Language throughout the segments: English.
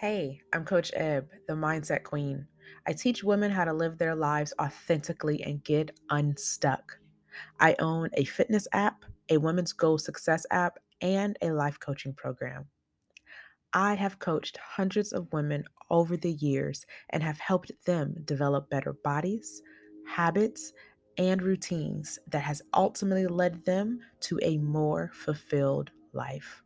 Hey, I'm Coach Ebb, the Mindset Queen. I teach women how to live their lives authentically and get unstuck. I own a fitness app, a women's goal success app, and a life coaching program. I have coached hundreds of women over the years and have helped them develop better bodies, habits, and routines that has ultimately led them to a more fulfilled life.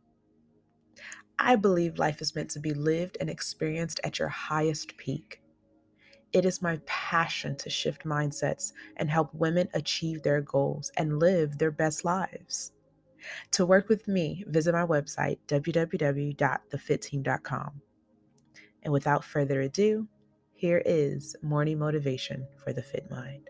I believe life is meant to be lived and experienced at your highest peak. It is my passion to shift mindsets and help women achieve their goals and live their best lives. To work with me, visit my website, www.thefitteam.com. And without further ado, here is morning motivation for the fit mind.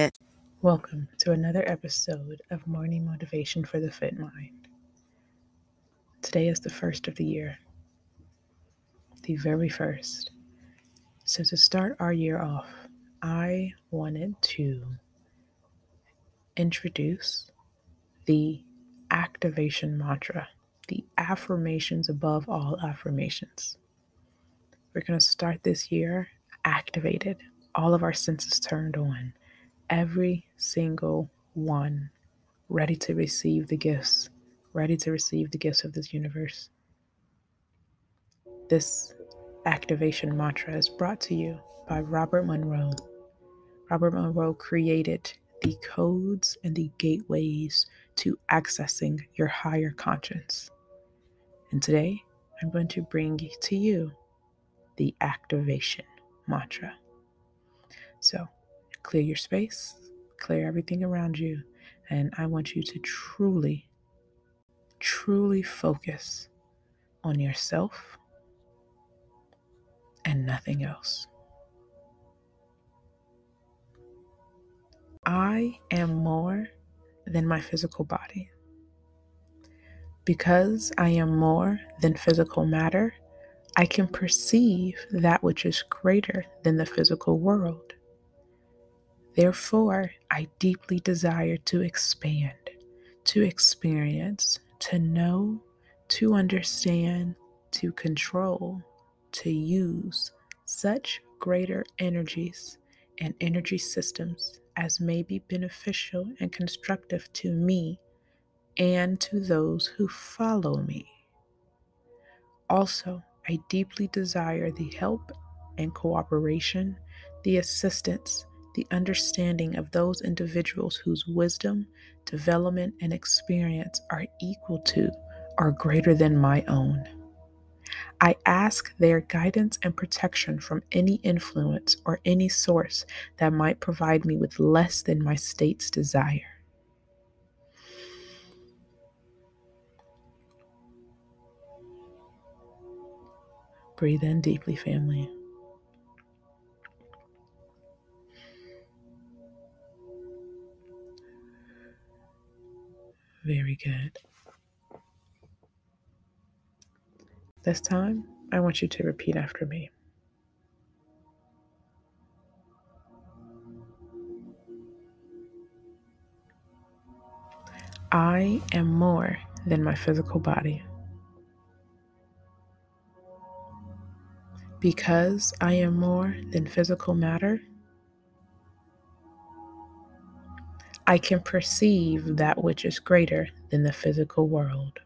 Welcome to another episode of Morning Motivation for the Fit Mind. Today is the first of the year, the very first. So, to start our year off, I wanted to introduce the activation mantra, the affirmations above all affirmations. We're going to start this year activated, all of our senses turned on every single one ready to receive the gifts, ready to receive the gifts of this universe. This activation mantra is brought to you by Robert Monroe. Robert Monroe created the codes and the gateways to accessing your higher conscience. And today, I'm going to bring to you the activation mantra. So, clear your space, clear everything around you, and I want you to truly, truly focus on yourself and nothing else. I am more than my physical body. Because I am more than physical matter, I can perceive that which is greater than the physical world. Therefore, I deeply desire to expand, to experience, to know, to understand, to control, to use such greater energies and energy systems as may be beneficial and constructive to me and to those who follow me. Also, I deeply desire the help and cooperation, the assistance, the understanding of those individuals whose wisdom, development, and experience are equal to or greater than my own. I ask their guidance and protection from any influence or any source that might provide me with less than my state's desire. Breathe in deeply, family. Very good. This time, I want you to repeat after me. I am more than my physical body. Because I am more than physical matter, I can perceive that which is greater than the physical world.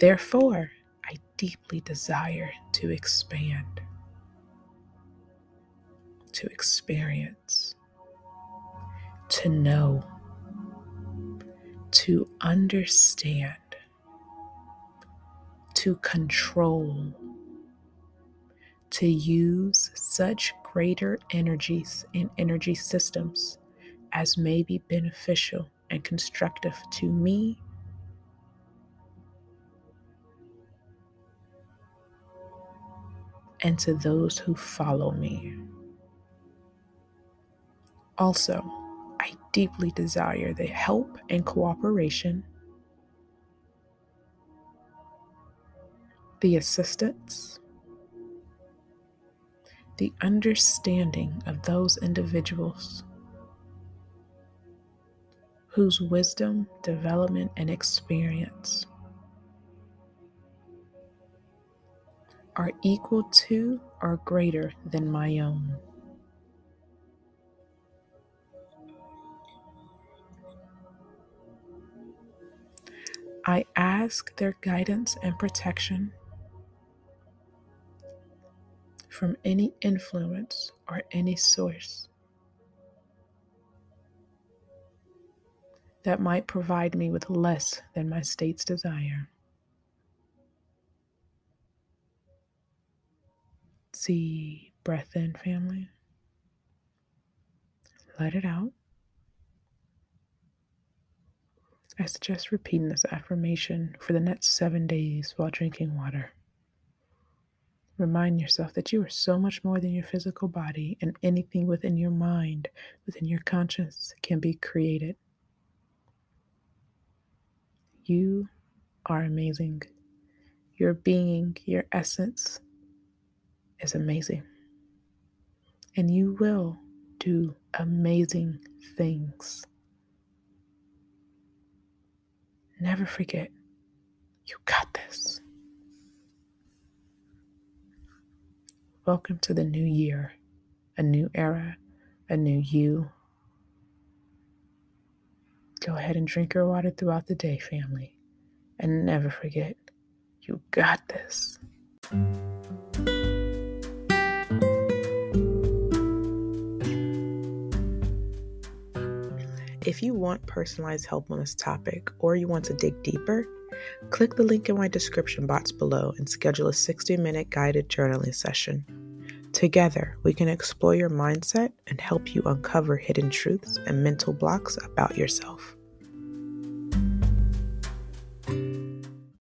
Therefore, I deeply desire to expand, to experience, to know, to understand, to control, to use such greater energies and energy systems as may be beneficial and constructive to me and to those who follow me. Also, I deeply desire the help and cooperation, the assistance, the understanding of those individuals whose wisdom, development, and experience are equal to or greater than my own. I ask their guidance and protection from any influence or any source that might provide me with less than my state's desire. See, breath in, family. Let it out. I suggest repeating this affirmation for the next seven days while drinking water. Remind yourself that you are so much more than your physical body, and anything within your mind, within your conscience, can be created. You are amazing. Your being, your essence is amazing. And you will do amazing things. Never forget, you got this. Welcome to the new year, a new era, a new you. Go ahead and drink your water throughout the day, family. And never forget, you got this. If you want personalized help on this topic or you want to dig deeper, click the link in my description box below and schedule a 60 minute guided journaling session. Together, we can explore your mindset and help you uncover hidden truths and mental blocks about yourself.